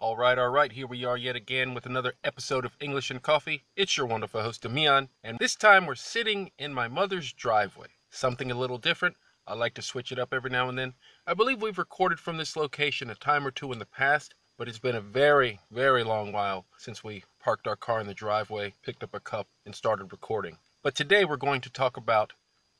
All right, all right, here we are yet again with another episode of English and Coffee. It's your wonderful host, Mian, and this time we're sitting in my mother's driveway. Something a little different. I like to switch it up every now and then. I believe we've recorded from this location a time or two in the past, but it's been a very, very long while since we parked our car in the driveway, picked up a cup, and started recording. But today we're going to talk about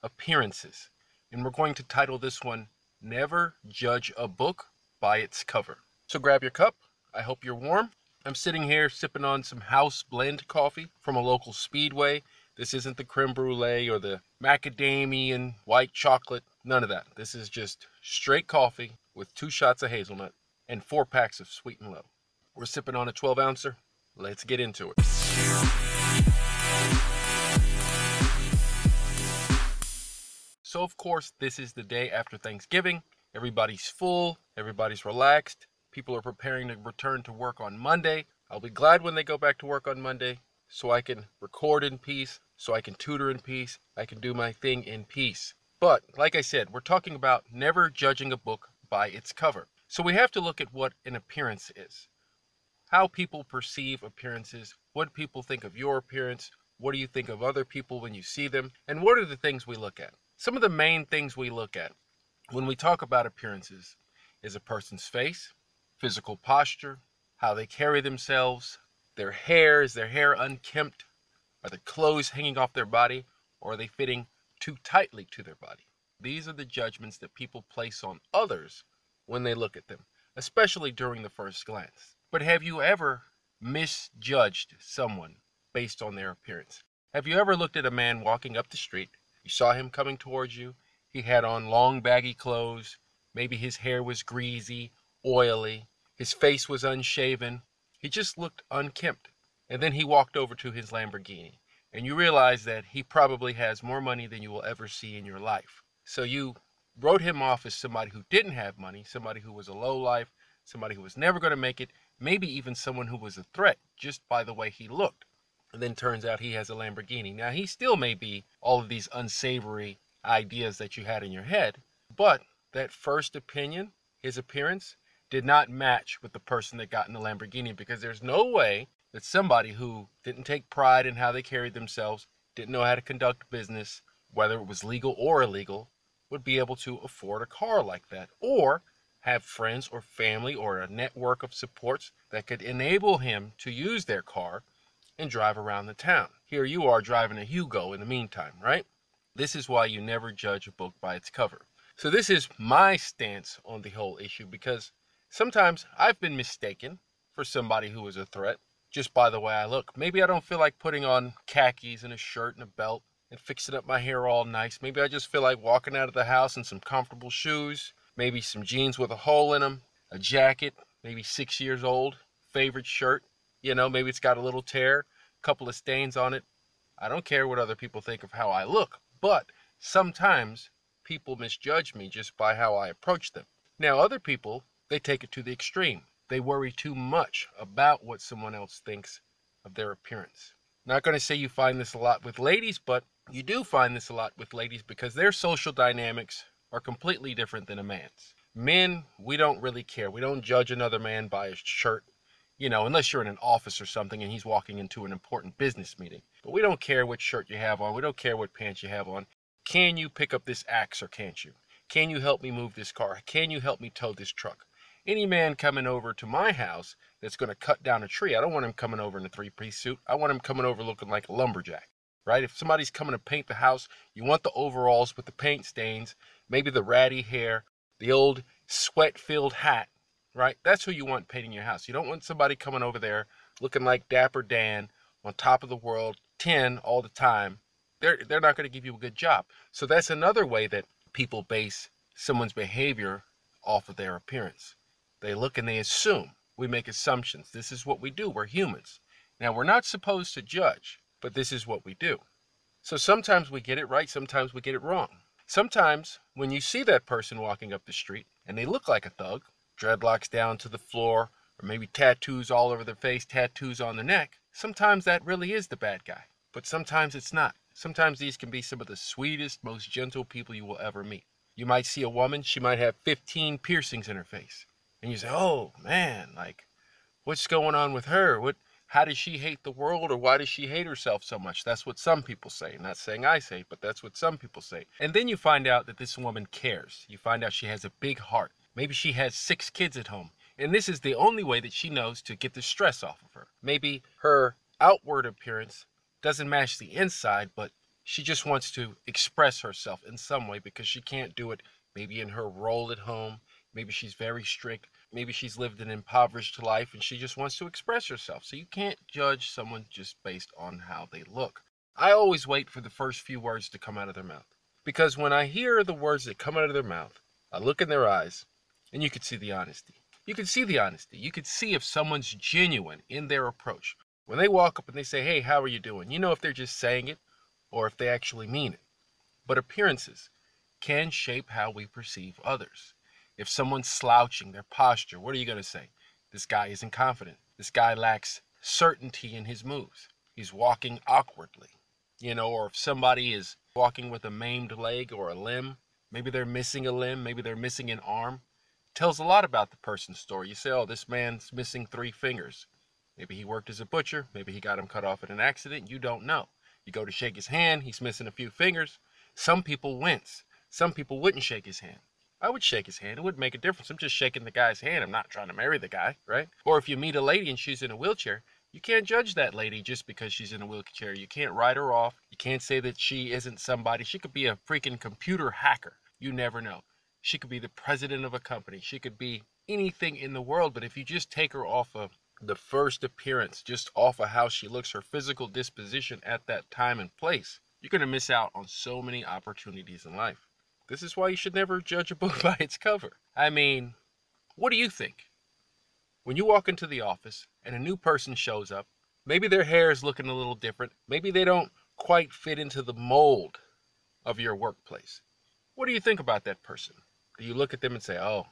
appearances, and we're going to title this one Never Judge a Book by Its Cover. So grab your cup I hope you're warm. I'm sitting here sipping on some house blend coffee from a local speedway. This isn't the creme brulee or the macadamia and white chocolate. None of that. This is just straight coffee with two shots of hazelnut and four packs of sweet and low. We're sipping on a 12 ouncer. Let's get into it. So, of course, this is the day after Thanksgiving. Everybody's full, everybody's relaxed. People are preparing to return to work on Monday. I'll be glad when they go back to work on Monday so I can record in peace, so I can tutor in peace, I can do my thing in peace. But, like I said, we're talking about never judging a book by its cover. So we have to look at what an appearance is. How people perceive appearances, what people think of your appearance, what do you think of other people when you see them, and what are the things we look at? Some of the main things we look at when we talk about appearances is a person's face, physical posture, how they carry themselves, their hair, is their hair unkempt? Are the clothes hanging off their body or are they fitting too tightly to their body? These are the judgments that people place on others when they look at them, especially during the first glance. But have you ever misjudged someone based on their appearance? Have you ever looked at a man walking up the street? You saw him coming towards you. He had on long, baggy clothes. Maybe his hair was greasy oily. His face was unshaven. He just looked unkempt. And then he walked over to his Lamborghini. And you realize that he probably has more money than you will ever see in your life. So you wrote him off as somebody who didn't have money, somebody who was a low life, somebody who was never going to make it, maybe even someone who was a threat just by the way he looked. And then turns out he has a Lamborghini. Now, he still may be all of these unsavory ideas that you had in your head, but that first opinion, his appearance, did not match with the person that got in the Lamborghini because there's no way that somebody who didn't take pride in how they carried themselves, didn't know how to conduct business, whether it was legal or illegal, would be able to afford a car like that or have friends or family or a network of supports that could enable him to use their car and drive around the town. Here you are driving a Yugo in the meantime, right? This is why you never judge a book by its cover. So this is my stance on the whole issue because Sometimes I've been mistaken for somebody who is a threat just by the way I look. Maybe I don't feel like putting on khakis and a shirt and a belt and fixing up my hair all nice. Maybe I just feel like walking out of the house in some comfortable shoes, maybe some jeans with a hole in them, a jacket, maybe six years old, favorite shirt. You know, maybe it's got a little tear, a couple of stains on it. I don't care what other people think of how I look, but sometimes people misjudge me just by how I approach them. Now, other people they take it to the extreme. They worry too much about what someone else thinks of their appearance. Not going to say you find this a lot with ladies, but you do find this a lot with ladies because their social dynamics are completely different than a man's. Men, we don't really care. We don't judge another man by his shirt, you know, unless you're in an office or something and he's walking into an important business meeting. But we don't care what shirt you have on. We don't care what pants you have on. Can you pick up this axe or can't you? Can you help me move this car? Can you help me tow this truck? Any man coming over to my house that's going to cut down a tree, I don't want him coming over in a three piece suit. I want him coming over looking like a lumberjack, right? If somebody's coming to paint the house, you want the overalls with the paint stains, maybe the ratty hair, the old sweat filled hat, right? That's who you want painting your house. You don't want somebody coming over there looking like Dapper Dan on top of the world, 10 all the time. They're, they're not going to give you a good job. So that's another way that people base someone's behavior off of their appearance. They look and they assume. We make assumptions. This is what we do. We're humans. Now, we're not supposed to judge, but this is what we do. So sometimes we get it right, sometimes we get it wrong. Sometimes when you see that person walking up the street and they look like a thug, dreadlocks down to the floor, or maybe tattoos all over their face, tattoos on the neck, sometimes that really is the bad guy. But sometimes it's not. Sometimes these can be some of the sweetest, most gentle people you will ever meet. You might see a woman, she might have 15 piercings in her face and you say, "Oh man, like What's going on with her? What how does she hate the world or why does she hate herself so much? That's what some people say. Not saying I say, but that's what some people say. And then you find out that this woman cares. You find out she has a big heart. Maybe she has six kids at home. And this is the only way that she knows to get the stress off of her. Maybe her outward appearance doesn't match the inside, but she just wants to express herself in some way because she can't do it maybe in her role at home. Maybe she's very strict. Maybe she's lived an impoverished life and she just wants to express herself. So you can't judge someone just based on how they look. I always wait for the first few words to come out of their mouth. Because when I hear the words that come out of their mouth, I look in their eyes and you can see the honesty. You can see the honesty. You can see if someone's genuine in their approach. When they walk up and they say, Hey, how are you doing? You know if they're just saying it or if they actually mean it. But appearances can shape how we perceive others. If someone's slouching their posture, what are you going to say? This guy isn't confident. This guy lacks certainty in his moves. He's walking awkwardly. You know, or if somebody is walking with a maimed leg or a limb, maybe they're missing a limb, maybe they're missing an arm, tells a lot about the person's story. You say, oh, this man's missing three fingers. Maybe he worked as a butcher. Maybe he got them cut off in an accident. You don't know. You go to shake his hand, he's missing a few fingers. Some people wince. Some people wouldn't shake his hand. I would shake his hand. It wouldn't make a difference. I'm just shaking the guy's hand. I'm not trying to marry the guy, right? Or if you meet a lady and she's in a wheelchair, you can't judge that lady just because she's in a wheelchair. You can't write her off. You can't say that she isn't somebody. She could be a freaking computer hacker. You never know. She could be the president of a company. She could be anything in the world. But if you just take her off of the first appearance, just off of how she looks, her physical disposition at that time and place, you're going to miss out on so many opportunities in life. This is why you should never judge a book by its cover. I mean, what do you think? When you walk into the office and a new person shows up, maybe their hair is looking a little different, maybe they don't quite fit into the mold of your workplace. What do you think about that person? Do you look at them and say, oh,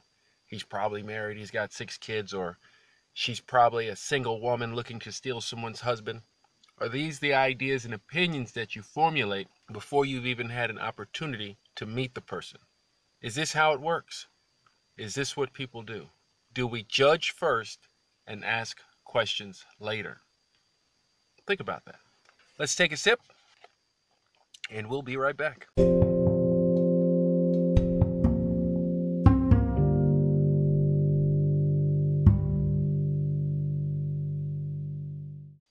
he's probably married, he's got six kids, or she's probably a single woman looking to steal someone's husband? Are these the ideas and opinions that you formulate before you've even had an opportunity to meet the person. Is this how it works? Is this what people do? Do we judge first and ask questions later? Think about that. Let's take a sip and we'll be right back.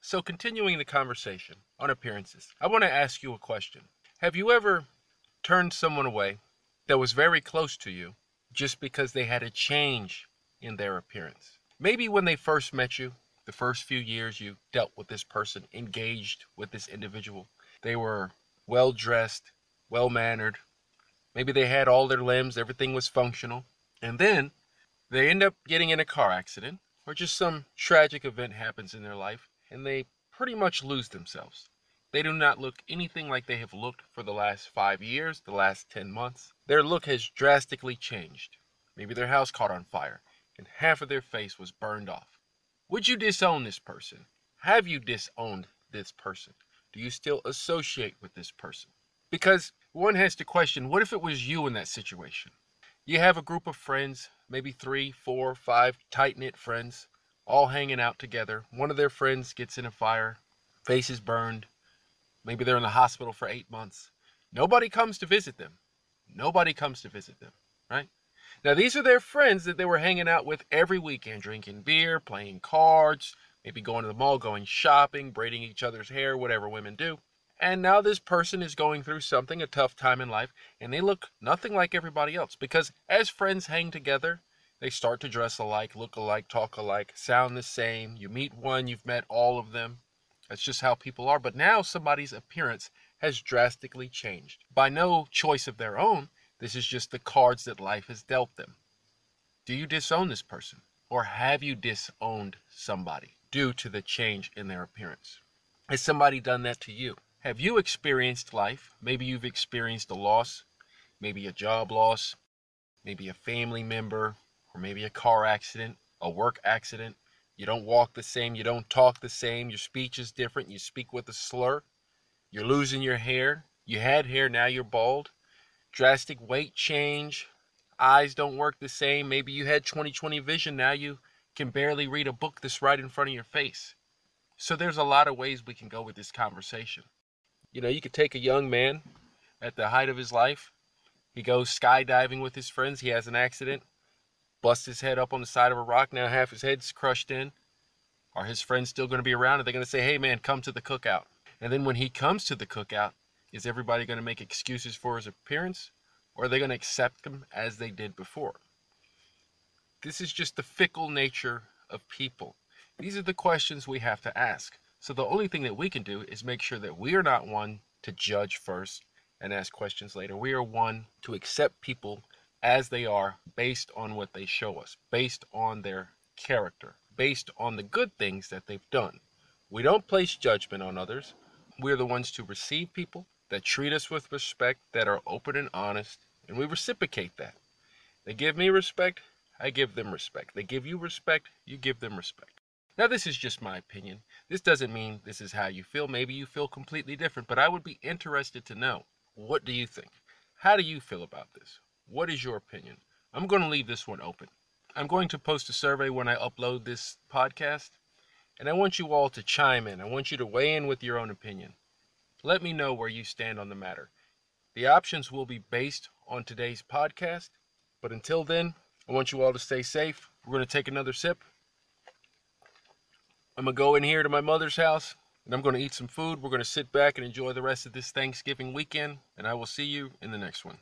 So, continuing the conversation on appearances, I want to ask you a question. Have you ever turned someone away that was very close to you just because they had a change in their appearance. Maybe when they first met you, the first few years you dealt with this person, engaged with this individual, they were well dressed, well mannered. Maybe they had all their limbs, everything was functional. And then they end up getting in a car accident or just some tragic event happens in their life and they pretty much lose themselves. They do not look anything like they have looked for the last five years, the last 10 months. Their look has drastically changed. Maybe their house caught on fire and half of their face was burned off. Would you disown this person? Have you disowned this person? Do you still associate with this person? Because one has to question what if it was you in that situation? You have a group of friends, maybe three, four, five tight knit friends, all hanging out together. One of their friends gets in a fire, face is burned, Maybe they're in the hospital for eight months. Nobody comes to visit them. Nobody comes to visit them, right? Now, these are their friends that they were hanging out with every weekend, drinking beer, playing cards, maybe going to the mall, going shopping, braiding each other's hair, whatever women do. And now this person is going through something, a tough time in life, and they look nothing like everybody else because as friends hang together, they start to dress alike, look alike, talk alike, sound the same. You meet one, you've met all of them. That's just how people are. But now somebody's appearance has drastically changed. By no choice of their own, this is just the cards that life has dealt them. Do you disown this person? Or have you disowned somebody due to the change in their appearance? Has somebody done that to you? Have you experienced life? Maybe you've experienced a loss, maybe a job loss, maybe a family member, or maybe a car accident, a work accident, you don't walk the same. You don't talk the same. Your speech is different. You speak with a slur. You're losing your hair. You had hair, now you're bald. Drastic weight change. Eyes don't work the same. Maybe you had 20/20 vision, now you can barely read a book that's right in front of your face. So there's a lot of ways we can go with this conversation. You know, you could take a young man at the height of his life. He goes skydiving with his friends. He has an accident, busts his head up on the side of a rock. Now half his head's crushed in. Are his friends still going to be around? Are they going to say, hey man, come to the cookout? And then when he comes to the cookout, is everybody going to make excuses for his appearance? Or are they going to accept him as they did before? This is just the fickle nature of people. These are the questions we have to ask. So the only thing that we can do is make sure that we are not one to judge first and ask questions later. We are one to accept people as they are based on what they show us, based on their character, based on the good things that they've done. We don't place judgment on others. We're the ones to receive people that treat us with respect, that are open and honest, and we reciprocate that. They give me respect, I give them respect. They give you respect, you give them respect. Now, this is just my opinion. This doesn't mean this is how you feel. Maybe you feel completely different, but I would be interested to know what do you think? How do you feel about this? What is your opinion? I'm going to leave this one open. I'm going to post a survey when I upload this podcast, and I want you all to chime in. I want you to weigh in with your own opinion. Let me know where you stand on the matter. The options will be based on today's podcast, but until then, I want you all to stay safe. We're going to take another sip. I'm going to go in here to my mother's house and I'm going to eat some food. We're going to sit back and enjoy the rest of this Thanksgiving weekend, and I will see you in the next one.